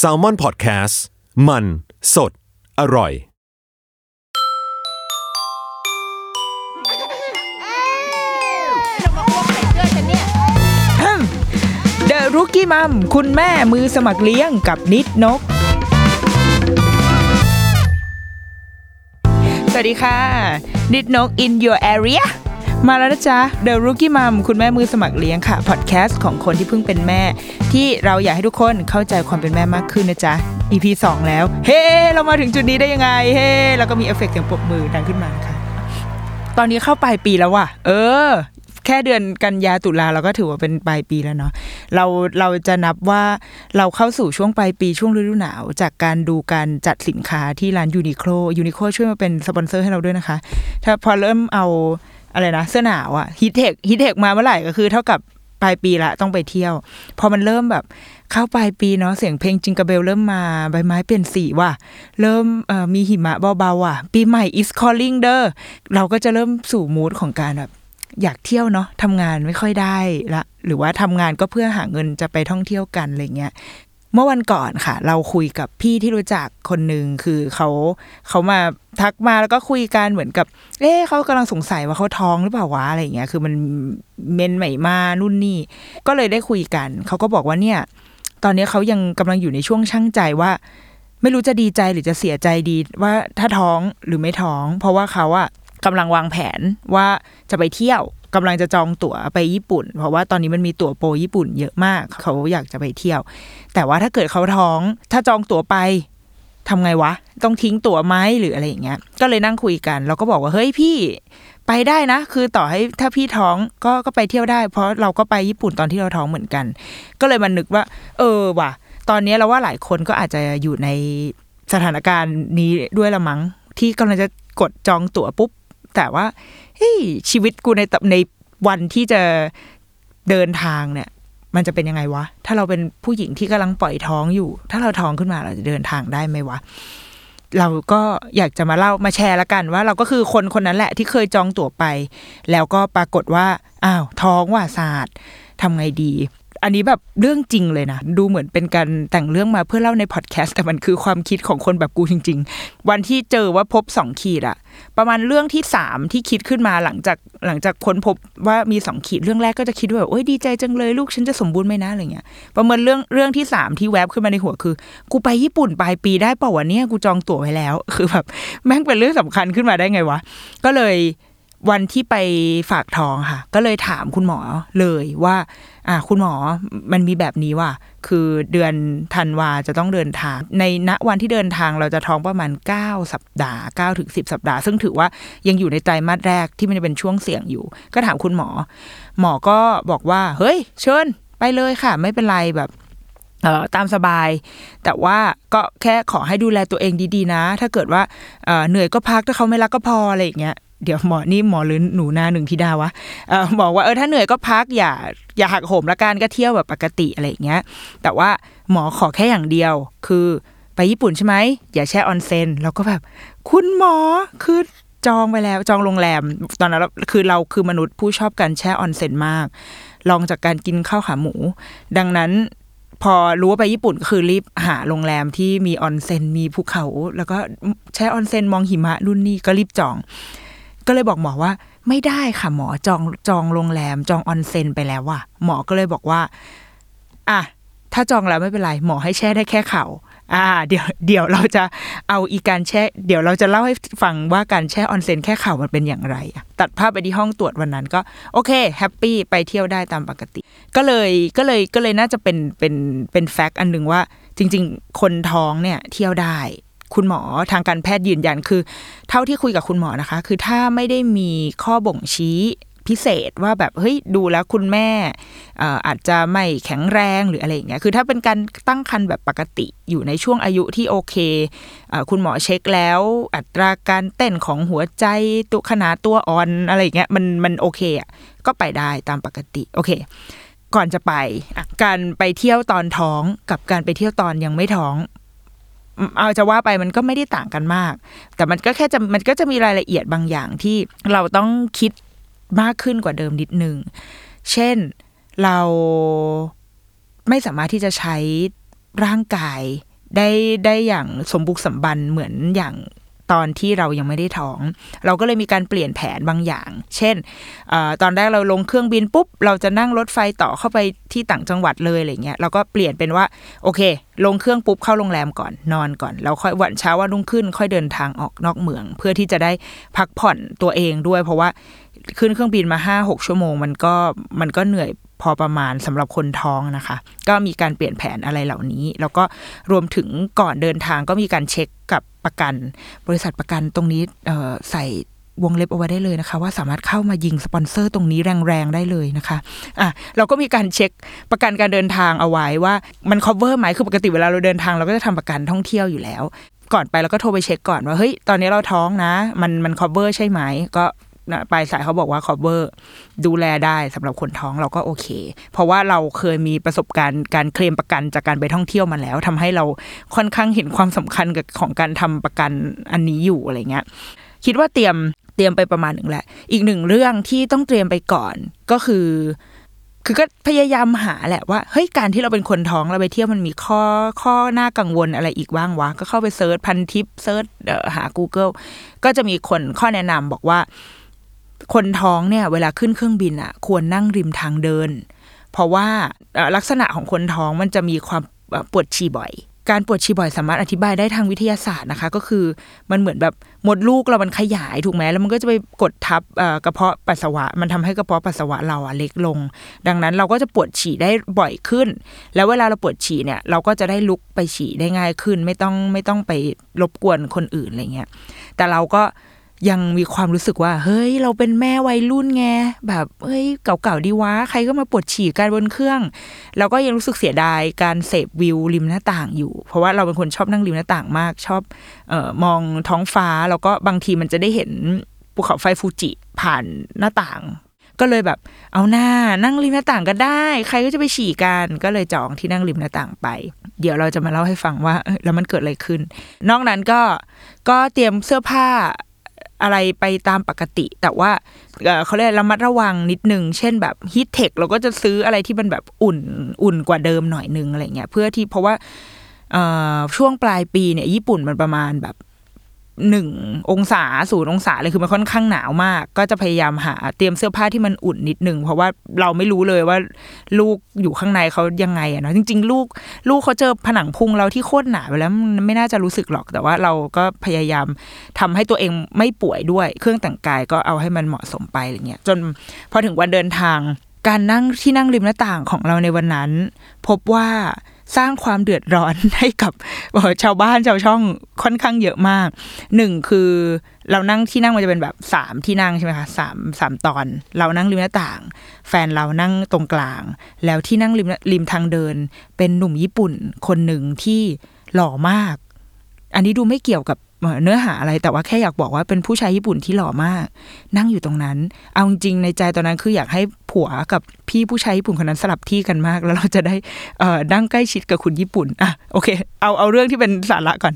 s a l ม o n PODCAST มัน สด อร่อยเดอะรุกี้มัมคุณแม่มือสมัครเลี้ยงกับนิดนก สวัสดีค่ะ นิดนก in your area มาแล้วนะจ๊ะ The Rookie Mom คุณแม่มือสมัครเลี้ยงค่ะ พอดแคสต์ของคนที่เพิ่งเป็นแม่ ที่เราอยากให้ทุกคนเข้าใจความเป็นแม่มากขึ้นนะจ๊ะ EP 2 แล้ว เฮ้เรามาถึงจุดนี้ได้ยังไง เฮ้แล้วก็มีเอฟเฟกต์เสียงปรบมือดังขึ้นมาค่ะ ตอนนี้เข้าปลายปีแล้วว่ะ เออ แค่เดือนกันยาตุลาเราก็ถือว่าเป็นปลายปีแล้วเนาะ เราเราจะนับว่าเราเข้าสู่ช่วงปลายปีช่วงฤดูหนาว จากการดูการจัดสินค้าที่ร้าน Uniqlo Uniqlo ช่วยมาเป็นสปอนเซอร์ให้เราด้วยนะคะ ถ้าพอเริ่มเอา อะไรนะเสื้อหนาวอะ HEATTECH HEATTECH มาเมื่อไหร่ก็คือ เท่ากับปลายปีละต้องไปเที่ยว พอมันเริ่มแบบเข้าปลายปีเนาะเสียงเพลงจิงกระเบลเริ่มมาใบไม้เปลี่ยนสีว่ะ เริ่มมีหิมะเบาๆอะ ปีใหม่ is calling เด้อเราก็จะเริ่มสู่มูดของการแบบอยากเที่ยวเนาะทำงานไม่ค่อยได้ละ หรือว่าทำงานก็เพื่อหาเงินจะไปท่องเที่ยวกันอะไรเงี้ย เมื่อวันก่อนค่ะ เราคุยกับพี่ที่รู้จักคนหนึ่งคือเขาเขามาทักมาแล้วก็คุยกันเหมือนกับ เอ๊ะเขากำลังสงสัยว่าเขาท้องหรือเปล่าวะอะไรอย่างเงี้ยคือมันเมนใหม่มานู่นนี่ ก็เลยได้คุยกัน เขาก็บอกว่าเนี่ย ตอนนี้เขายังกำลังอยู่ในช่วงช่างใจว่า ไม่รู้จะดีใจหรือจะเสียใจดีว่าถ้าท้องหรือไม่ท้อง เพราะว่าเขาอะกำลังวางแผนว่าจะไปเที่ยว กำลังจะจองตั๋วไปญี่ปุ่น เพราะว่าตอนนี้มันมีตั๋วโปรญี่ปุ่นเยอะมากเขาอยากจะไปเที่ยว แต่ว่าถ้าเกิดเขาท้อง ถ้าจองตั๋วไปทำไงวะ ต้องทิ้งตั๋วไหมหรืออะไรอย่างเงี้ย ก็เลยนั่งคุยกัน เราก็บอกว่าเฮ้ยพี่ไปได้นะ คือต่อให้ถ้าพี่ท้องก็ก็ไปเที่ยวได้ เพราะเราก็ไปญี่ปุ่นตอนที่เราท้องเหมือนกัน ก็เลยมันนึกว่า เออว่ะ ตอนนี้เราว่าหลายคนก็อาจจะอยู่ในสถานการณ์นี้ด้วยละมั้งที่กำลังจะกดจองตั๋วปุ๊บ แต่ว่า เฮ้ยชีวิตกูในตในวันที่จะเดินทางเนี่ย มันจะเป็นยังไงวะ ถ้าเราเป็นผู้หญิงที่กำลังปล่อยท้องอยู่ ถ้าเราท้องขึ้นมาเราจะเดินทางได้ไหมวะเราก็อยากจะมาเล่ามาแชร์ละกันว่า เราก็คือคนคนนั้นแหละที่เคยจองตั๋วไป แล้วก็ปรากฏว่าอ้าวท้องว่าศาสตร์ทำไงดี อันนี้แบบเรื่องจริงเลยนะ ดูเหมือนเป็นการแต่งเรื่องมาเพื่อเล่าในพอดแคสต์แต่มันคือความคิดของคนแบบกูจริง ๆ วันที่เจอว่าพบสองขีดอะประมาณเรื่องที่สามที่คิดขึ้นมาหลังจากหลังจากค้นพบว่ามีสองขีดเรื่องแรกก็จะคิดว่าแบบโอ้ยดีใจจังเลยลูกฉันจะสมบูรณ์ไหมนะอะไรเงี้ยประเมินเรื่องเรื่องที่สามที่แวบขึ้นมาในหัวคือ กูไปญี่ปุ่นปลายปีได้เปล่าวะเนี่ยกูจองตั๋วไว้แล้ว คือแบบแม่งเป็นเรื่องสำคัญขึ้นมาได้ไงวะก็เลย วันที่ไปฝากท้องค่ะ ก็เลยถามคุณหมอเลยว่า อ่า คุณหมอมันมีแบบนี้ว่ะคือเดือนธันวาจะต้องเดินทาง ในณวันที่เดินทางเราจะท้องประมาณ 9 สัปดาห์9ถึง10 สัปดาห์ ซึ่งถือว่ายังอยู่ในไตรมาสแรกที่มันจะเป็นช่วงเสี่ยงอยู่ ก็ถามคุณหมอ หมอก็บอกว่า เฮ้ย เชิญ ไปเลยค่ะ ไม่เป็นไรแบบเอ่อตามสบาย แต่ว่าก็แค่ขอให้ดูแลตัวเองดีๆนะ ถ้าเกิดว่าเอ่อเหนื่อยก็พักถ้าเขาไม่รักก็พออะไรอย่างเงี้ย เดี๋ยวหมอนี่หมอหรือหนูนาหนึ่งธิดาวะเออบอกว่าเออถ้าเหนื่อยก็พักอย่าอย่าหักโหมละกันก็เที่ยวแบบปกติอะไรอย่างเงี้ย แต่ว่าหมอขอแค่อย่างเดียว คือไปญี่ปุ่นใช่ไหมอย่าแช่ออนเซนแล้วก็แบบ คุณหมอคือจองไปแล้วจองโรงแรม ตอนนั้นเราคือเราคือมนุษย์ผู้ชอบการแช่ออนเซนมาก รองจากการกินข้าวขาหมู ดังนั้นพอรู้ว่าไปญี่ปุ่นก็คือรีบหาโรงแรมที่มีออนเซนมีภูเขา แล้วก็แช่ออนเซนมองหิมะรุ่นนี้ก็รีบจอง ก็เลยบอกหมอว่า ไม่ได้ค่ะหมอจองจองโรงแรม จองออนเซ็นไปแล้วว่ะหมอก็เลยบอกว่า อะถ้าจองแล้วไม่เป็นไร หมอให้แช่ได้แค่เข่าอ่า เดี๋ยวเดี๋ยวเราจะเอาอีการแช่ เดี๋ยวเราจะเล่าให้ฟังว่าการแช่ออนเซ็นแค่เข่ามันเป็นอย่างไร ตัดภาพไปที่ห้องตรวจวันนั้นก็ โอเคแฮปปี้ไปเที่ยวได้ตามปกติ ก็เลยก็เลยก็เลยน่าจะเป็นเป็นเป็นแฟกต์อันหนึ่งว่า จริง ๆ คนท้องเนี่ยเที่ยวได้ คุณหมอทางการแพทย์ยืนยันคือ เท่าที่คุยกับคุณหมอนะคะ คือถ้าไม่ได้มีข้อบ่งชี้พิเศษว่าแบบเฮ้ยดูแล้วคุณแม่อาจจะไม่แข็งแรงหรืออะไรอย่างเงี้ยคือถ้าเป็นการตั้งครรภ์แบบปกติอยู่ในช่วงอายุที่โอเคอคุณหมอเช็คแล้ว อัตราการเต้นของหัวใจตัวขนาดตัวอ่อนอะไรอย่างเงี้ยมันมันโอเคอะก็ไปได้ตามปกติโอเค ก่อนจะไป การไปเที่ยวตอนท้องกับการไปเที่ยวตอนยังไม่ท้อง เอาจะว่าไปมันก็ไม่ได้ต่างกันมาก แต่มันก็แค่จะมันก็จะมีรายละเอียดบางอย่างที่เราต้องคิดมากขึ้นกว่าเดิมนิดนึง เช่นเราไม่สามารถที่จะใช้ร่างกายได้ได้อย่างสมบุกสมบันเหมือนอย่าง ตอนที่เรายังไม่ได้ท้อง เราก็เลยมีการเปลี่ยนแผนบางอย่าง เช่นอตอนแรกเราลงเครื่องบินปุ๊บ เราจะนั่งรถไฟต่อเข้าไปที่ต่างจังหวัดเลยอะไรเงี้ยเราก็เปลี่ยนเป็นว่าโอเค ลงเครื่องปุ๊บเข้าโรงแรมก่อนนอนก่อนแล้วค่อยวันเช้าวันรุ่งขึ้น ค่อยเดินทางออกนอกเมือง เพื่อที่จะได้พักผ่อนตัวเองด้วย เพราะว่าขึ้นเครื่องบินมาห้าหกชั่วโมงมันก็มันก็เหนื่อย พอประมาณสำหรับคนท้องนะคะ ก็มีการเปลี่ยนแผนอะไรเหล่านี้ แล้วก็รวมถึงก่อนเดินทางก็มีการเช็คกับประกัน บริษัทประกันตรงนี้ใส่วงเล็บเอาไว้ได้เลยนะคะ ว่าสามารถเข้ามายิงสปอนเซอร์ตรงนี้แรงๆได้เลยนะคะอะเราก็มีการเช็คประกันการเดินทางเอาไว้ว่ามัน cover ไหมคือปกติเวลาเราเดินทางเราก็จะทำประกันท่องเที่ยวอยู่แล้ว ก่อนไปเราก็โทรไปเช็คก่อนว่าเฮ้ยตอนนี้เราท้องนะ มันมัน cover ใช่ไหมก็ ปลายสายเขาบอกว่า cover ดูแลได้สำหรับคนท้องเราก็โอเค เพราะว่าเราเคยมีประสบการณ์การเคลมประกันจากการไปท่องเที่ยวมาแล้วทำให้เราค่อนข้างเห็นความสำคัญกับของการทำประกันอันนี้อยู่อะไรเงี้ยคิดว่าเตรียมเตรียมไปประมาณหนึ่งแหละ อีกหนึ่งเรื่องที่ต้องเตรียมไปก่อนก็คือ คือก็พยายามหาแหละว่าเฮ้ยการที่เราเป็นคนท้องเราไปเที่ยวมันมีข้อข้อน่ากังวลอะไรอีกบ้างวะ ก็เข้าไป search พันทิป search หา Google ก็จะมีคนข้อแนะนำบอกว่า คนท้องเนี่ยเวลาขึ้นเครื่องบินอะควรนั่งริมทางเดิน เพราะว่าลักษณะของคนท้องมันจะมีความปวดฉี่บ่อย การปวดฉี่บ่อยสามารถอธิบายได้ทางวิทยาศาสตร์นะคะ ก็คือมันเหมือนแบบมดลูกเรามันขยายถูกไหมแล้วมันก็จะไปกดทับกระเพาะปัสสาวะ มันทำให้กระเพาะปัสสาวะเราอะเล็กลง ดังนั้นเราก็จะปวดฉี่ได้บ่อยขึ้น แล้วเวลาเราปวดฉี่เนี่ยเราก็จะได้ลุกไปฉี่ได้ง่ายขึ้น ไม่ต้องไม่ต้องไปรบกวนคนอื่นอะไรเงี้ยแต่เราก็ ยังมีความรู้สึกว่า เฮ้ย เราเป็นแม่วัยรุ่นไงแบบเฮ้ยเก่าๆดีวะใครก็มาปวดฉี่กันบนเครื่องเราก็ยังรู้สึกเสียดายการเสพวิวริมหน้าต่างอยู่ เพราะว่าเราเป็นคนชอบนั่งริมหน้าต่างมาก ชอบเออมองท้องฟ้าแล้วก็บางทีมันจะได้เห็นภูเขาไฟฟูจิผ่านหน้าต่าง ก็เลยแบบ เอาหน้านั่งริมหน้าต่างก็ได้ ใครก็จะไปฉี่กันก็เลยจองที่นั่งริมหน้าต่างไป เดี๋ยวเราจะมาเล่าให้ฟังว่าแล้วมันเกิดอะไรขึ้น นอกนั้นก็ก็เตรียมเสื้อผ้า อะไรไปตามปกติ แต่ว่าเขาเรียกระมัดระวังนิดนึง เช่นแบบฮีทเทคเราก็จะซื้ออะไรที่มันแบบอุ่นอุ่นกว่าเดิมหน่อยนึงอะไรเงี้ยเพื่อที่เพราะว่าช่วงปลายปีเนี่ยญี่ปุ่นมันประมาณแบบ หนึ่งองศาศูนย์องศาเลยคือมันค่อนข้างหนาวมาก ก็จะพยายามหาเตรียมเสื้อผ้าที่มันอุ่นนิดหนึ่งเพราะว่าเราไม่รู้เลยว่าลูกอยู่ข้างในเขายังไงอะเนาะจริง ๆ ลูกลูกเขาเจอผนังพุงเราที่โคตรหนาไปแล้วมันไม่น่าจะรู้สึกหรอก แต่ว่าเราก็พยายามทำให้ตัวเองไม่ป่วยด้วย เครื่องแต่งกายก็เอาให้มันเหมาะสมไปอะไรเงี้ยจนพอถึงวันเดินทางการนั่งที่นั่งริมหน้าต่างของเราในวันนั้น พบว่า สร้างความเดือดร้อนให้กับชาวบ้านชาวช่องค่อนข้างเยอะมากหนึ่งคือเรานั่งที่นั่งมันจะเป็นแบบสามที่นั่งใช่ไหมคะสามสามตอน เรานั่งริมหน้าต่าง แฟนเรานั่งตรงกลาง แล้วที่นั่งริมริมทางเดิน เป็นหนุ่มญี่ปุ่นคนหนึ่งที่หล่อมาก อันนี้ดูไม่เกี่ยวกับเนื้อหาอะไรแต่ว่าแค่อยากบอกว่าเป็นผู้ชายญี่ปุ่นที่หล่อมาก นั่งอยู่ตรงนั้น เอาจริงในใจตอนนั้นคืออยากให้ ผัวกับพี่ผู้ชายญี่ปุ่นคนนั้นสลับที่กันมาก แล้วเราจะได้เอ่อนั่งใกล้ชิดกับคุณญี่ปุ่นอะโอเค เอาเอาเรื่องที่เป็นสาระก่อน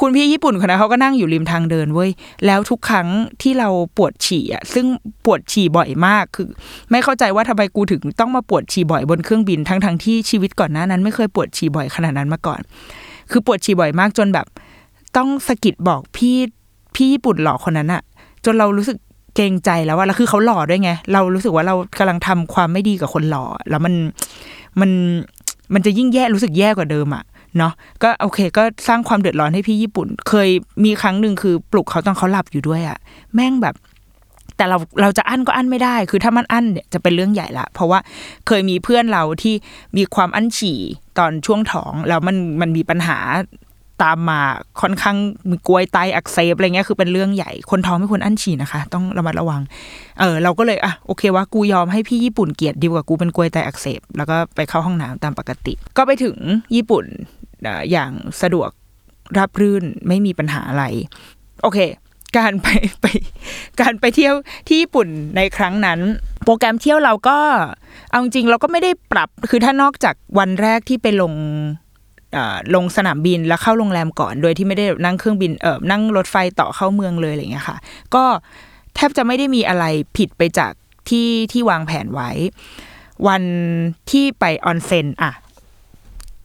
คุณพี่ญี่ปุ่นคนนั้นเขาก็นั่งอยู่ริมทางเดินเว้ยแล้วทุกครั้งที่เราปวดฉี่อะซึ่งปวดฉี่บ่อยมากคือ ไม่เข้าใจว่าทำไมกูถึงต้องมาปวดฉี่บ่อยบนเครื่องบินทั้งทั้งๆที่ชีวิตก่อนหน้านั้น ไม่เคยปวดฉี่บ่อยขนาดนั้นมาก่อน คือปวดฉี่บ่อยมากจนแบบ ต้องสะกิดบอกพี่พี่ญี่ปุ่นหล่อคนนั้นอะจนเรารู้สึก เกรงใจแล้วว่าแล้วคือเขาหล่อด้วยไง เรารู้สึกว่าเรากำลังทำความไม่ดีกับคนหล่อ แล้วมันมันมันจะยิ่งแย่รู้สึกแย่กว่าเดิมอะเนาะก็โอเคก็สร้างความเดือดร้อนให้พี่ญี่ปุ่น เคยมีครั้งหนึ่งคือปลุกเขาตอนเขาหลับอยู่ด้วยอะ แม่งแบบ แต่เราเราจะอั้นก็อั้นไม่ได้ คือถ้ามันอั้นเนี่ยจะเป็นเรื่องใหญ่ละ เพราะว่าเคยมีเพื่อนเราที่มีความอั้นฉี่ตอนช่วงท้องแล้วมันมันมีปัญหา ตามมาค่อนข้างมีกลวยไตอักเสบอะไรเงี้ยคือเป็นเรื่องใหญ่คนท้องไม่ควรอั้นฉี่นะคะ ต้องระมัดระวัง เออเราก็เลยอะโอเคว่ากูยอมให้พี่ญี่ปุ่นเกลียดดีกว่ากูเป็นกลวยไตอักเสบแล้วก็ไปเข้าห้องน้ำตามปกติ ก็ไปถึงญี่ปุ่นอย่างสะดวกรับรื่นไม่มีปัญหาอะไร โอเค การไปไป การไปเที่ยวที่ญี่ปุ่นในครั้งนั้น โปรแกรมเที่ยวเราก็เอาจริงเราก็ไม่ได้ปรับคือถ้านอกจากวันแรกที่ไปลง ลงสนามบินแล้วเข้าโรงแรมก่อน โดยที่ไม่ได้นั่งเครื่องบินเออนั่งรถไฟต่อเข้าเมืองเลยอะไรเงี้ยค่ะ ก็แทบจะไม่ได้มีอะไรผิดไปจากที่ที่วางแผนไว้ วันที่ไปออนเซ็นอะ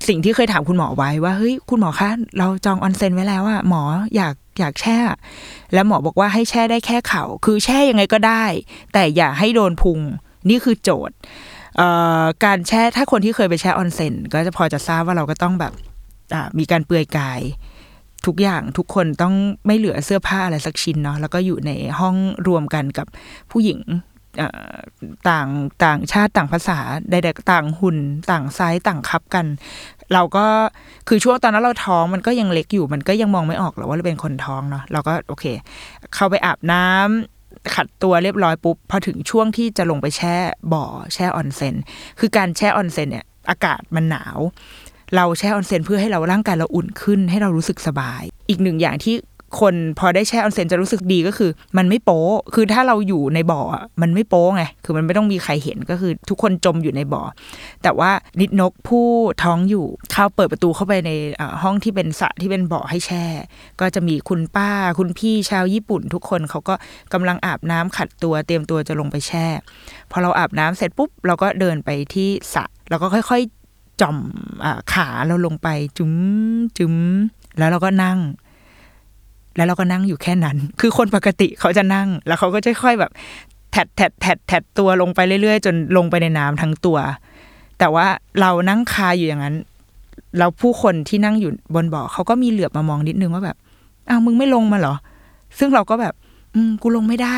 สิ่งที่เคยถามคุณหมอไว้ว่าเฮ้ยคุณหมอคะเราจองออนเซ็นไว้แล้วอะหมออยากอยากแช่ แล้วหมอบอกว่าให้แช่ได้แค่เขา่าคือแช่ยังไงก็ได้ แต่อย่าให้โดนพุง นี่คือโจทย์ การแช่ถ้าคนที่เคยไปแช่ออนเซ็นก็จะพอจะทราบว่าเราก็ต้องแบบมีการเปลือยกายทุกอย่างทุกคนต้องไม่เหลือเสื้อผ้าอะไรสักชิ้นเนาะแล้วก็อยู่ในห้องรวมกันกับผู้หญิงต่างต่างชาติต่างภาษาใดๆต่างหุ่นต่างไซส์ต่างคับกัน เราก็คือช่วงตอนนั้นเราท้องมันก็ยังเล็กอยู่มันก็ยังมองไม่ออกหรอกว่าเราเป็นคนท้องเนาะเราก็โอเค เข้าไปอาบน้ำ ขัดตัวเรียบร้อยปุ๊บพอถึงช่วงที่จะลงไปแช่บ่อแช่ออนเซนคือการแช่ออนเซนเนี่ยอากาศมันหนาว เราแช่ออนเซนเพื่อให้เราร่างกายเราอุ่นขึ้น ให้เรารู้สึกสบาย อีกหนึ่งอย่างที่ คนพอได้แช่ออนเซนจะรู้สึกดีก็คือ มันไม่โป๊คือถ้าเราอยู่ในบ่อมันไม่โป๊ไงคือมันไม่ต้องมีใครเห็นก็คือทุกคนจมอยู่ในบ่อ แต่ว่านิดนกผู้ท้องอยู่เข้าเปิดประตูเข้าไปในห้องที่เป็นสระที่เป็นบ่อให้แช่ ก็จะมีคุณป้าคุณพี่ชาวญี่ปุ่น ทุกคนเขาก็กำลังอาบน้ำขัดตัวเตรียมตัวจะลงไปแช่ พอเราอาบน้ำเสร็จปุ๊บเราก็เดินไปที่สระเราก็ค่อย ๆ จ่อมอขาเราลงไปจุ้มจุ้มแล้วเราก็นั่ง แล้วเราก็นั่งอยู่แค่นั้น คือคนปกติเขาจะนั่ง แล้วเขาก็จะค่อยแบบแถดแถดแถดแถดตัวลงไปเรื่อยๆ จนลงไปในน้ำทั้งตัว แต่ว่าเรานั่งคาอยู่อย่างนั้น เราผู้คนที่นั่งอยู่บนบ่อเขาก็มีเหลือบมามองนิดนึงว่าแบบอ้าวมึงไม่ลงมาเหรอ ซึ่งเราก็แบบ อืมกูลงไม่ได้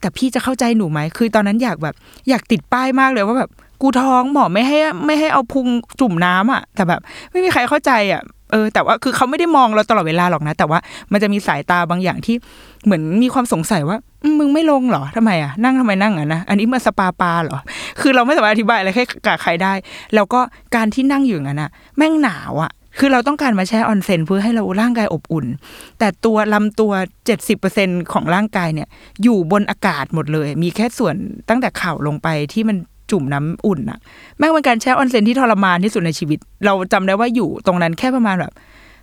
แต่พี่จะเข้าใจหนูไหม คือตอนนั้นอยากแบบ อยากติดป้ายมากเลยว่าแบบ กูท้องหมอไม่ให้ไม่ให้เอาพุงจุ่มน้ำอะ แต่แบบ ไม่มีใครเข้าใจอะ เออแต่ว่าคือเขาไม่ได้มองเราตลอดเวลาหรอกนะ แต่ว่ามันจะมีสายตาบางอย่างที่เหมือนมีความสงสัยว่ามึงไม่ลงเหรอทำไมอะนั่งทำไมนั่งอะนะอันนี้มาสปาปาเหรอ คือเราไม่สามารถอธิบายอะไรให้กับใครได้ แล้วก็การที่นั่งอยู่อย่างนั้นอะ แม่งหนาวอะคือเราต้องการมาแช่ออนเซนเพื่อให้เราร่างกายอบอุ่น แต่ตัวลำตัว 70%ของร่างกายเนี่ย อยู่บนอากาศหมดเลย มีแค่ส่วนตั้งแต่เข่าลงไปที่มัน จุ่มน้ำอุ่นอะแม่งเป็นการแช่ออนเซนที่ทรมานที่สุดในชีวิต เราจำได้ว่าอยู่ตรงนั้นแค่ประมาณแบบ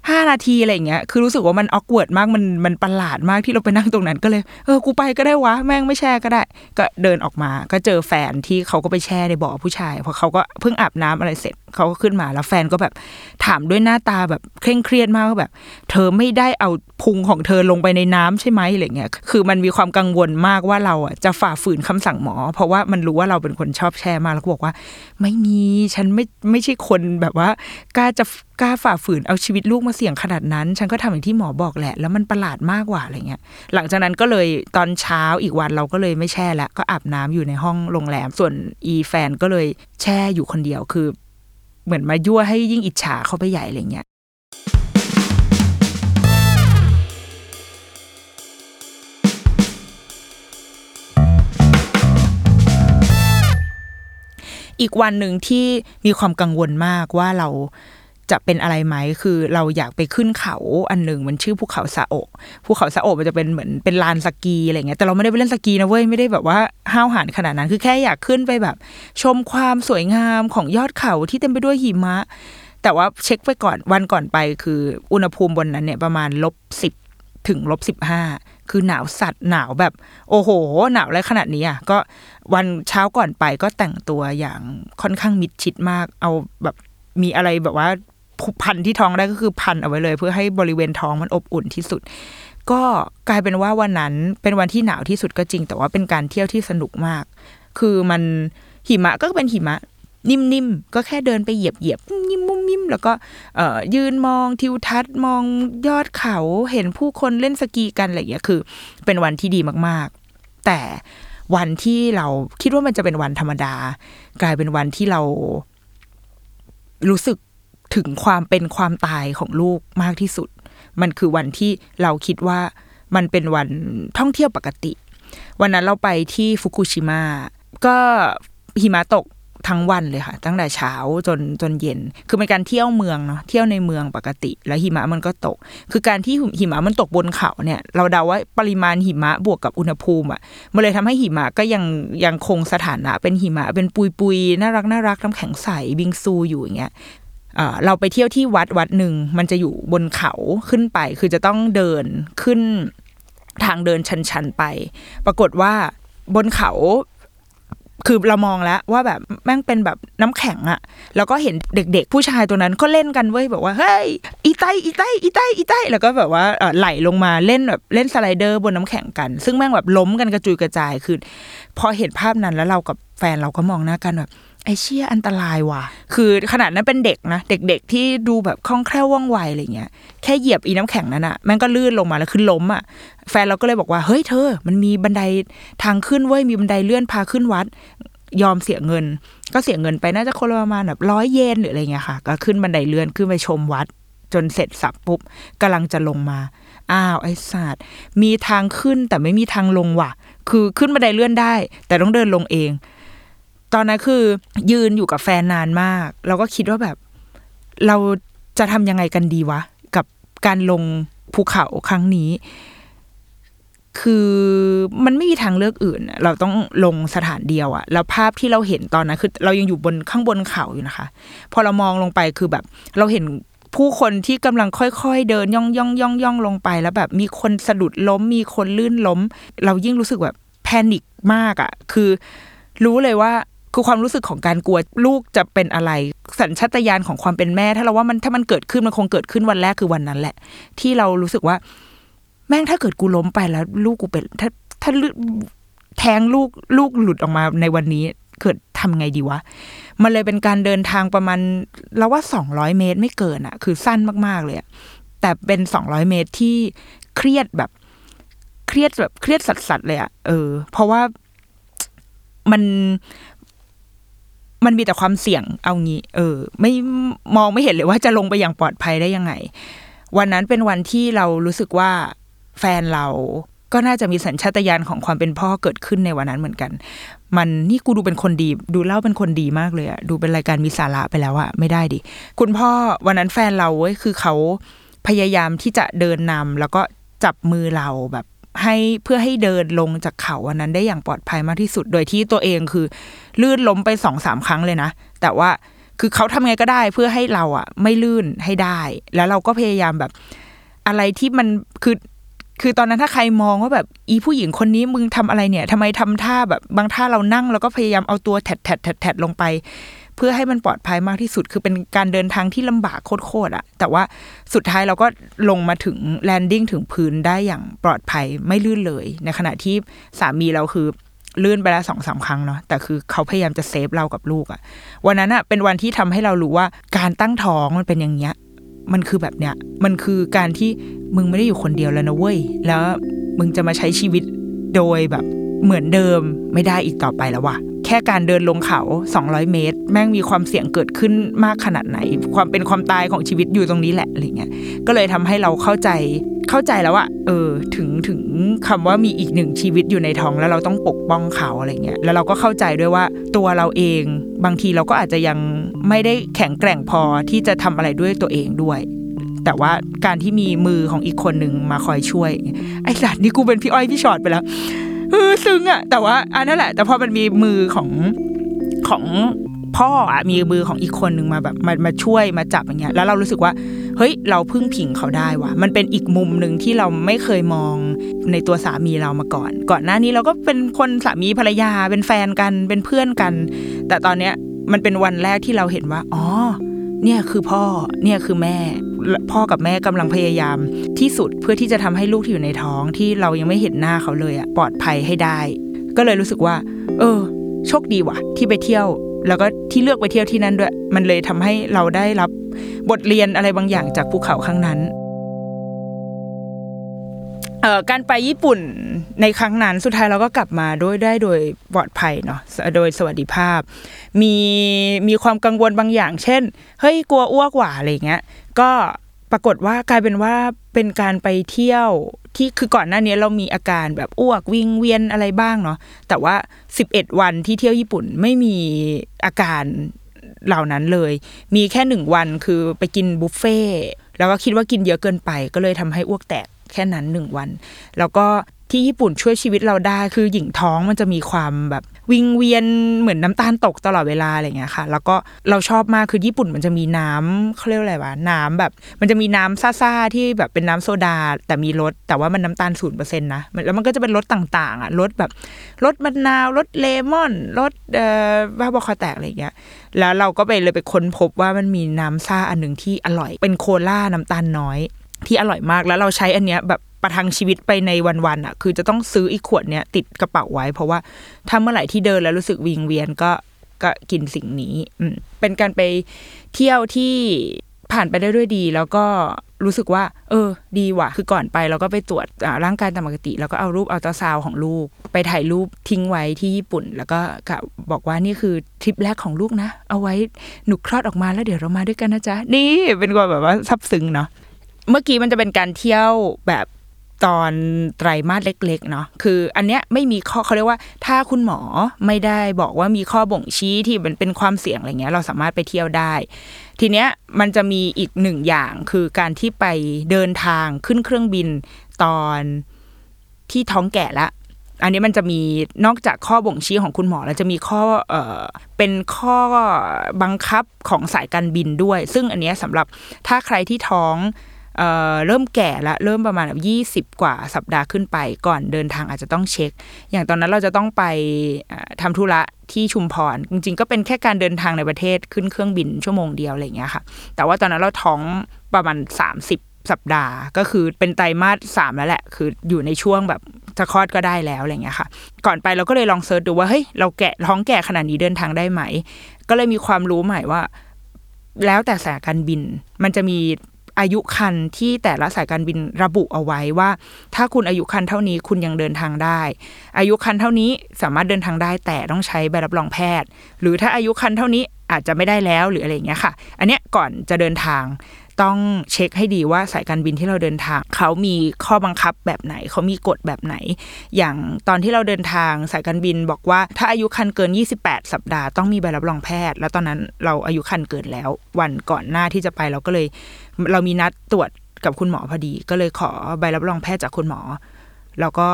ห้านาทีอะไรเงี้ย คือรู้สึกว่ามัน awkward มาก มันมันประหลาดมากที่เราไปนั่งตรงนั้นก็เลย เออ กูไปก็ได้วะ แม่งไม่แช่ก็ได้ ก็เดินออกมา ก็เจอแฟนที่เขาก็ไปแช่ในบ่อผู้ชาย เพราะเขาก็เพิ่งอาบน้ำอะไรเสร็จเขาก็ขึ้นมาแล้วแฟนก็แบบถามด้วยหน้าตาแบบเคร่งเครียดมากว่าแบบ เธอไม่ได้เอาพุงของเธอลงไปในน้ำใช่ไหมอะไรเงี้ยคือมันมีความกังวลมากว่าเราอะจะฝ่าฝืนคำสั่งหมอ เพราะว่ามันรู้ว่าเราเป็นคนชอบแช่มากแล้วก็บอกว่า ไม่มีฉันไม่ไม่ใช่คนแบบว่ากล้าจะกล้าฝ่าฝืนเอาชีวิตลูกมาเสี่ยงขนาดนั้น ฉันก็ทำอย่างที่หมอบอกแหละ แล้วมันประหลาดมากกว่าอะไรเงี้ย หลังจากนั้นก็เลยตอนเช้าอีกวันเราก็เลยไม่แช่แล้วก็อาบน้ำอยู่ในห้องโรงแรม ส่วนอีแฟนก็เลยแช่อยู่คนเดียวคือ เหมือนมายั่วให้ยิ่งอิจฉาเข้าไปใหญ่อะไรเงี้ยอีกวันหนึ่งที่มีความกังวลมากว่าเรา จะเป็นอะไรไหมคือเราอยากไปขึ้นเขาอันหนึ่งมันชื่อภูเขาซาโอกภูเขาซาโอกมันจะเป็นเหมือนเป็นลานสกีอะไรเงี้ยแต่เราไม่ได้ไปเล่นสกีนะเว้ยไม่ได้แบบว่าห้าวหาญขนาดนั้นคือแค่อยากขึ้นไปแบบ ชมความสวยงามของยอดเขาที่เต็มไปด้วยหิมะ แต่ว่าเช็คไปก่อนวันก่อนไปคืออุณหภูมิบนนั้นเนี่ยประมาณลบสิบถึงลบสิบห้าคือหนาวสัตว์หนาวแบบ โอ้โห หนาวอะไรขนาดนี้อะก็วันเช้าก่อนไปก็แต่งตัวอย่างค่อนข้างมิดชิดมาก เอาแบบมีอะไรแบบว่า พันที่ท้องได้ก็คือพันเอาไว้เลย เพื่อให้บริเวณท้องมันอบอุ่นที่สุด ก็กลายเป็นว่าวันนั้นเป็นวันที่หนาวที่สุดก็จริง แต่ว่าเป็นการเที่ยวที่สนุกมาก คือมันหิมะก็เป็นหิมะนิ่มๆ ก็แค่เดินไปเหยียบเหยียบยิ้มมุมยิ้มแล้วก็เอ่อยืนมองทิวทัศน์มองยอดเขาเห็นผู้คนเล่นสกีกันอะไรอย่างเงี้ยคือ เป็นวันที่ดีมากๆ แต่วันที่เราคิดว่ามันจะเป็นวันธรรมดา กลายเป็นวันที่เรารู้สึก ถึงความเป็นความตายของลูกมากที่สุด มันคือวันที่เราคิดว่ามันเป็นวันท่องเที่ยวปกติ วันนั้นเราไปที่ฟุกุชิมะก็หิมะตกทั้งวันเลยค่ะ ตั้งแต่เช้าจนจนเย็น คือเป็นการเที่ยวเมืองเนาะเที่ยวในเมืองปกติ แล้วหิมะมันก็ตก คือการที่หิมะมันตกบนเขาเนี่ย เราเดาว่าปริมาณหิมะบวกกับอุณหภูมิอะมันเลยทำให้หิมะก็ยังยังคงสถานะ เป็นหิมะเป็นปุยปุยน่ารักน่ารักน้ำแข็งใสบิงซูอยู่อย่างเงี้ย เราไปเที่ยวที่วัดวัดหนึ่งมันจะอยู่บนเขาขึ้นไป คือจะต้องเดินขึ้นทางเดินชันๆไป ปรากฏว่าบนเขาคือเรามองแล้วว่าแบบแม่งเป็นแบบน้ำแข็งอะแล้วก็เห็นเด็กๆ ผู้ชายตัวนั้นก็เล่นกันเว้ยแบบว่าเฮ้ยอีไตอีไตอีไตอีไตแล้วก็แบบว่าไหลลงมาเล่นแบบเล่นสไลเดอร์บนน้ำแข็งกัน ซึ่งแม่งแบบล้มกันกระจุยกระจายคือ พอเห็นภาพนั้นแล้วเรากับแฟนเราก็มองหน้ากันแบบ ไอเชี่ยอันตรายว่ะ คือขนาดนั้นเป็นเด็กนะ เด็กๆที่ดูแบบคล่องแคล่วว่องไวอะไรเงี้ย แค่เหยียบอีน้ำแข็งนั้นอะแม่งก็ลื่นลงมาแล้วคือล้มอะแฟนเราก็เลยบอกว่า เฮ้ยเธอ มันมีบันไดทางขึ้นเว้ย มีบันไดเลื่อนพาขึ้นวัด ยอมเสียเงิน ก็เสียเงินไปน่าจะคนละประมาณแบบร้อยเยนหรืออะไรเงี้ยค่ะ ก็ขึ้นบันไดเลื่อนขึ้นไปชมวัด จนเสร็จสับปุ๊บกำลังจะลงมา อ้าวไอ้สัตว์มีทางขึ้นแต่ไม่มีทางลงว่ะ คือขึ้นบันไดเลื่อนได้ แต่ต้องเดินลงเอง ตอนนั้นคือยืนอยู่กับแฟนนานมาก เราก็คิดว่าแบบ เราจะทำยังไงกันดีวะ กับการลงภูเขาครั้งนี้ คือมันไม่มีทางเลือกอื่น เราต้องลงสถานเดียวอะแล้วภาพที่เราเห็นตอนนั้นคือ เรายังอยู่บนข้างบนเขาอยู่นะคะ พอเรามองลงไปคือแบบ เราเห็นผู้คนที่กำลังค่อยๆ เดินย่องย่องย่องย่องลงไปแล้วแบบ มีคนสะดุดล้ม มีคนลื่นล้ม เรายิ่งรู้สึกแบบแพนิคมากอะคือรู้เลยว่า คือความรู้สึกของการกลัวลูกจะเป็นอะไร สัญชาตญาณของความเป็นแม่ ถ้าเราว่ามันถ้ามันเกิดขึ้นมันคงเกิดขึ้นวันแรกคือวันนั้นแหละ ที่เรารู้สึกว่า แม่งถ้าเกิดกูล้มไปแล้ว ลูกกูเป็น ถ้าถ้าลึแทงลูกลูกหลุดออกมาในวันนี้เกิดทำไงดีวะ มันเลยเป็นการเดินทางประมาณเราว่าสองร้อยเมตรไม่เกินอะคือสั้นมากๆเลยแต่เป็นสองร้อยเมตรที่เครียดแบบ เครียดแบบเครียดสัสๆเลยอะเออ เพราะว่ามัน มันมีแต่ความเสี่ยงเอางี้ เออ ไม่มองไม่เห็นเลยว่าจะลงไปอย่างปลอดภัยได้ยังไง วันนั้นเป็นวันที่เรารู้สึกว่าแฟนเราก็น่าจะมีสัญชาตญาณของความเป็นพ่อเกิดขึ้นในวันนั้นเหมือนกัน มันนี่กูดูเป็นคนดี ดูเล่าเป็นคนดีมากเลยอะดูเป็นรายการมีสาระไปแล้วอะไม่ได้ดิ คุณพ่อวันนั้นแฟนเราเว้ยคือเขาพยายามที่จะเดินนำแล้วก็จับมือเราแบบ ให้เพื่อให้เดินลงจากเขาวันนั้นได้อย่างปลอดภัยมากที่สุด โดยที่ตัวเองคือ ลื่นล้มไปสองสามครั้งเลยนะ แต่ว่าคือเขาทำไงก็ได้เพื่อให้เราอะไม่ลื่นให้ได้ แล้วเราก็พยายามแบบ อะไรที่มันคือคือตอนนั้นถ้าใครมองว่าแบบ อีผู้หญิงคนนี้มึงทำอะไรเนี่ยทำไมทำท่าแบบบางท่าเรานั่ง แล้วก็พยายามเอาตัวแถดแถดแถดแถดลงไป เพื่อให้มันปลอดภัยมากที่สุด คือเป็นการเดินทางที่ลำบากโคตรๆอะแต่ว่าสุดท้ายเราก็ลงมาถึงแลนดิ้งถึงพื้นได้อย่างปลอดภัยไม่ลื่นเลย ในขณะที่สามีเราคือลื่นไปแล้วสองสามครั้งเนาะแต่คือเขาพยายามจะเซฟเรากับลูกอะวันนั้นอะเป็นวันที่ทำให้เรารู้ว่าการตั้งท้องมันเป็นอย่างเงี้ยมันคือแบบเนี้ยมันคือการที่มึงไม่ได้อยู่คนเดียวแล้วนะเว้ย แล้วมึงจะมาใช้ชีวิตโดยแบบเหมือนเดิมไม่ได้อีกต่อไปแล้วว่ะ แค่การเดินลงเขา 200 เมตร แม่งมีความเสี่ยงเกิดขึ้นมากขนาดไหน ความเป็นความตายของชีวิตอยู่ตรงนี้แหละอะไรเงี้ยก็เลยทำให้เราเข้าใจเข้าใจแล้วว่าเออถึงถึงคำว่ามีอีกหนึ่งชีวิตอยู่ในท้องแล้วเราต้องปกป้องเขาอะไรเงี้ยแล้วเราก็เข้าใจด้วยว่าตัวเราเอง บางทีเราก็อาจจะยังไม่ได้แข็งแกร่งพอที่จะทำอะไรด้วยตัวเองด้วยแต่ว่าการที่มีมือของอีกคนหนึ่งมาคอยช่วย ไอ้สัตว์นี่กูเป็นพี่อ้อยพี่ชอตไปแล้ว เออซึ้งอะแต่ว่าอันนั่นแหละ แต่พอมันมีมือของของพ่ออะมีมือของอีกคนหนึ่งมาแบบมามาช่วยมาจับอย่างเงี้ย แล้วเรารู้สึกว่า เฮ้ย เราพึ่งพิงเขาได้ว่ะ มันเป็นอีกมุมหนึ่งที่เราไม่เคยมองในตัวสามีเรามาก่อน ก่อนหน้านี้เราก็เป็นคนสามีภรรยาเป็นแฟนกันเป็นเพื่อนกัน แต่ตอนเนี้ยมันเป็นวันแรกที่เราเห็นว่า อ๋อ เนี่ยคือพ่อ เนี่ยคือแม่ พ่อกับแม่กำลังพยายาม ที่สุดเพื่อที่จะทำให้ลูกที่อยู่ในท้องที่เรายังไม่เห็นหน้าเขาเลยอะปลอดภัยให้ได้ ก็เลยรู้สึกว่า เออ โชคดีว่ะ ที่ไปเที่ยว แล้วก็ที่เลือกไปเที่ยวที่นั่นด้วย มันเลยทำให้เราได้รับบทเรียนอะไรบางอย่างจากภูเขาครั้งนั้น เอ่อการไปญี่ปุ่นในครั้งนั้นสุดท้ายเราก็กลับมาด้วยได้โดยปลอดภัยเนาะโดยสวัสดิภาพ มีมีความกังวลบางอย่าง เช่นเฮ้ยกลัวอ้วกหว่าอะไรเงี้ยก็ปรากฏว่ากลายเป็นว่าเป็นการไปเที่ยวที่คือก่อนหน้านี้เรามีอาการแบบอ้วกวิงเวียนอะไรบ้างเนาะแต่ว่า 11 วันที่เที่ยวญี่ปุ่นไม่มีอาการเหล่านั้นเลย มีแค่หนึ่งวันคือไปกินบุฟเฟ่แล้วก็คิดว่ากินเยอะเกินไปก็เลยทำให้อ้วกแตก แค่นั้นหนึ่งวัน แล้วก็ที่ญี่ปุ่นช่วยชีวิตเราได้คือหญิงท้องมันจะมีความแบบวิงเวียนเหมือนน้ำตาลตกตลอดเวลาอะไรเงี้ยค่ะ แล้วก็เราชอบมากคือญี่ปุ่นมันจะมีน้ำเขาเรียกอะไรวะน้ำแบบ มันจะมีน้ำซ่าๆที่แบบเป็นน้ำโซดา แต่มีรสแต่ว่ามันน้ำตาลศูนย์เปอร์เซ็นต์นะแล้วมันก็จะเป็นรสต่างๆอะรสแบบรสมะนาวรสเลมอนรสเอ่อบ้าบอคอแตกอะไรเงี้ยแล้วเราก็ไปเลยไปค้นพบว่ามันมีน้ำซ่าอันหนึ่งที่อร่อย เป็นโคลาน้ำตาลน้อย ที่อร่อยมากแล้วเราใช้อันเนี้ยแบบประทังชีวิตไปในวันๆอะ คือจะต้องซื้ออีกขวดเนี้ยติดกระเป๋าไว้ เพราะว่าถ้าเมื่อไหร่ที่เดินแล้วรู้สึกวิงเวียนก็ก็กินสิ่งนี้ อืมเป็นการไปเที่ยวที่ผ่านไปได้ด้วยดี แล้วก็รู้สึกว่า เออ ดีว่ะ คือก่อนไปเราก็ไปตรวจร่างกายตามปกติ แล้วก็เอารูปอัลตราซาวของลูก ไปถ่ายรูปทิ้งไว้ที่ญี่ปุ่น แล้วก็กะบอกว่านี่คือทริปแรกของลูกนะ เอาไว้หนูคลอดออกมาแล้วเดี๋ยวเรามาด้วยกันนะจ๊ะ นี่เป็นความแบบว่าซับซึ้งเนาะ เมื่อกี้มันจะเป็นการเที่ยวแบบตอนไตรมาสเล็กๆเนาะคืออันเนี้ยไม่มีข้อเขาเรียกว่า ถ้าคุณหมอไม่ได้บอกว่ามีข้อบ่งชี้ที่มันเป็นความเสี่ยงอะไรเงี้ย เราสามารถไปเที่ยวได้ ทีเนี้ยมันจะมีอีกหนึ่งอย่างคือการที่ไปเดินทางขึ้นเครื่องบินตอนที่ท้องแก่ละอันนี้มันจะมีนอกจากข้อบ่งชี้ของคุณหมอ แล้วจะมีข้อเอ่อเป็นข้อบังคับของสายการบินด้วย ซึ่งอันเนี้ยสำหรับถ้าใครที่ท้อง เเริ่มแก่ละเริ่มประมาณแบบยี่สิบกว่าสัปดาห์ขึ้นไปก่อนเดินทางอาจจะต้องเช็ค อย่างตอนนั้นเราจะต้องไปเอ่อทำธุระที่ชุมพร จริง ๆ ก็เป็นแค่การเดินทางในประเทศขึ้นเครื่องบินชั่วโมงเดียวอะไรอย่างเงี้ยค่ะ แต่ว่าตอนนั้นเราท้องประมาณ30สัปดาห์ก็คือเป็นไตรมาสสามแล้วแหละ คืออยู่ในช่วงแบบจะคลอดก็ได้แล้วอะไรอย่างเงี้ยค่ะ ก่อนไปเราก็เลยลองเซิร์ชดูว่าเฮ้ยเราแก่ท้องแก่ขนาดนี้เดินทางได้ไหม ก็เลยมีความรู้ใหม่ว่า แล้วแต่สายการบิน มันจะมี อายุคันที่แต่ละสายการบินระบุเอาไว้ว่า ถ้าคุณอายุคันเท่านี้คุณยังเดินทางได้ อายุคันเท่านี้สามารถเดินทางได้แต่ต้องใช้ใบรับรองแพทย์ หรือถ้าอายุคันเท่านี้อาจจะไม่ได้แล้วหรืออะไรอย่างเงี้ยค่ะ อันเนี้ยก่อนจะเดินทาง ต้องเช็คให้ดีว่าสายการบินที่เราเดินทาง เขามีข้อบังคับแบบไหน เขามีกฎแบบไหน อย่างตอนที่เราเดินทางสายการบินบอกว่าถ้าอายุคันเกิน 28 สัปดาห์ต้องมีใบรับรองแพทย์ แล้วตอนนั้นเราอายุคันเกินแล้ว วันก่อนหน้าที่จะไปเราก็เลย เรามีนัดตรวจกับคุณหมอพอดี ก็เลยขอใบรับรองแพทย์จากคุณหมอ แล้วก็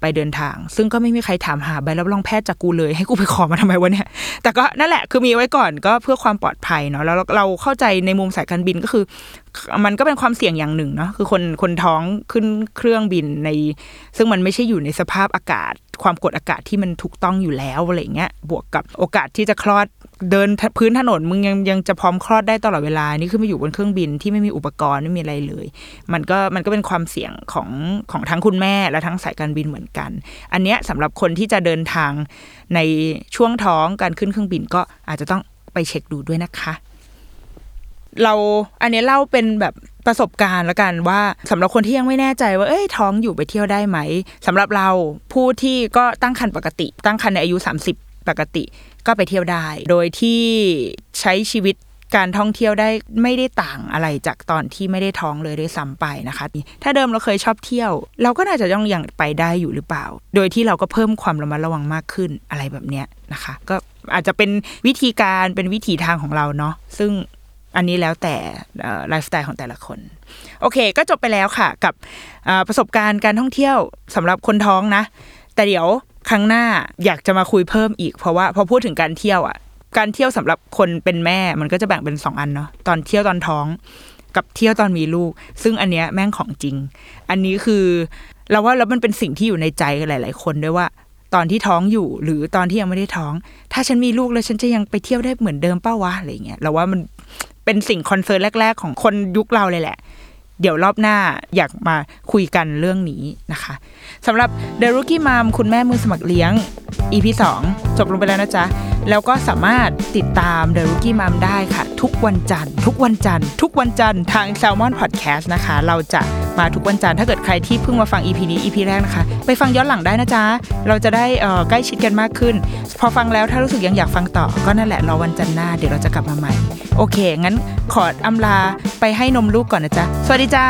ไปเดินทาง ซึ่งก็ไม่มีใครถามหาใบรับรองแพทย์จากกูเลยให้กูไปขอมาทำไมวะเนี่ย แต่ก็นั่นแหละคือมีไว้ก่อนก็เพื่อความปลอดภัยเนาะแล้วเราเข้าใจในมุมสายการบินก็คือ มันก็เป็นความเสี่ยงอย่างหนึ่งเนาะคือคนคนท้องขึ้นเครื่องบินใน ซึ่งมันไม่ใช่อยู่ในสภาพอากาศ ความกดอากาศที่มันถูกต้องอยู่แล้วอะไรเงี้ยบวกกับโอกาสที่จะคลอดเดินพื้นถนนมึงยังยังจะพร้อมคลอดได้ตลอดเวลานี่คือมาอยู่บนเครื่องบินที่ไม่มีอุปกรณ์ไม่มีอะไรเลย มันก็มันก็เป็นความเสี่ยงของของทั้งคุณแม่และทั้งสายการบินเหมือนกัน อันเนี้ยสำหรับคนที่จะเดินทางในช่วงท้องการขึ้นเครื่องบินก็อาจจะต้องไปเช็คดูด้วยนะคะ เราอันนี้เล่าเป็นแบบประสบการณ์แล้วกันว่าสำหรับคนที่ยังไม่แน่ใจว่าเอ้ยท้องอยู่ไปเที่ยวได้ไหมสำหรับเราผู้ที่ก็ตั้งครรภ์ปกติ ตั้งครรภ์ในอายุ 30 ปกติก็ไปเที่ยวได้ โดยที่ใช้ชีวิตการท่องเที่ยวได้ไม่ได้ต่างอะไรจากตอนที่ไม่ได้ท้องเลยด้วยซ้ำไปนะคะ ถ้าเดิมเราเคยชอบเที่ยว เราก็น่าจะยังยังไปได้อยู่หรือเปล่า โดยที่เราก็เพิ่มความระมัดระวังมากขึ้นอะไรแบบเนี้ยนะคะ ก็อาจจะเป็นวิธีการเป็นวิถีทางของเราเนาะซึ่ง อันนี้แล้วแต่ไลฟ์สไตล์ของแต่ละคน โอเค ก็จบไปแล้วค่ะ กับประสบการณ์การท่องเที่ยวสำหรับคนท้องนะ แต่เดี๋ยวครั้งหน้าอยากจะมาคุยเพิ่มอีก เพราะว่าพอพูดถึงการเที่ยวอะ การเที่ยวสำหรับคนเป็นแม่มันก็จะแบ่งเป็นสองอันเนาะตอนเที่ยวตอนท้อง กับเที่ยวตอนมีลูก ซึ่งอันเนี้ยแม่งของจริง อันนี้คือเราว่าแล้วมันเป็นสิ่งที่อยู่ในใจหลาย ๆ คนด้วยว่าตอนที่ท้องอยู่หรือตอนที่ยังไม่ได้ท้อง ถ้าฉันมีลูกแล้วฉันจะยังไปเที่ยวได้เหมือนเดิมเป้าวะอะไรเงี้ยเราว่ามัน เป็นสิ่งคอนเซิร์นแรก ๆ ของคนยุคเราเลยแหละ เดี๋ยวรอบหน้าอยากมาคุยกันเรื่องนี้นะคะสำหรับ The Rookie Mom คุณแม่มือสมัครเลี้ยง EP 2 จบลงไปแล้วนะจ๊ะ แล้วก็สามารถติดตาม The Rookie Mom ได้ค่ะ ทุกวันจันทร์ทุกวันจันทร์ทุกวันจันทร์ทาง Salmon Podcast นะคะ เราจะมาทุกวันจันทร์ถ้าเกิดใครที่เพิ่งมาฟัง EP นี้ EP แรกนะคะ ไปฟังย้อนหลังได้นะจ๊ะ เราจะได้ใกล้ชิดกันมากขึ้น พอฟังแล้วถ้ารู้สึกยังอยากฟังต่อ ก็นั่นแหละรอวันจันทร์หน้าเดี๋ยวเราจะกลับมาใหม่ โอเค งั้นขออำลาไปให้นมลูกก่อนนะจ๊ะ สวัสดีจ้า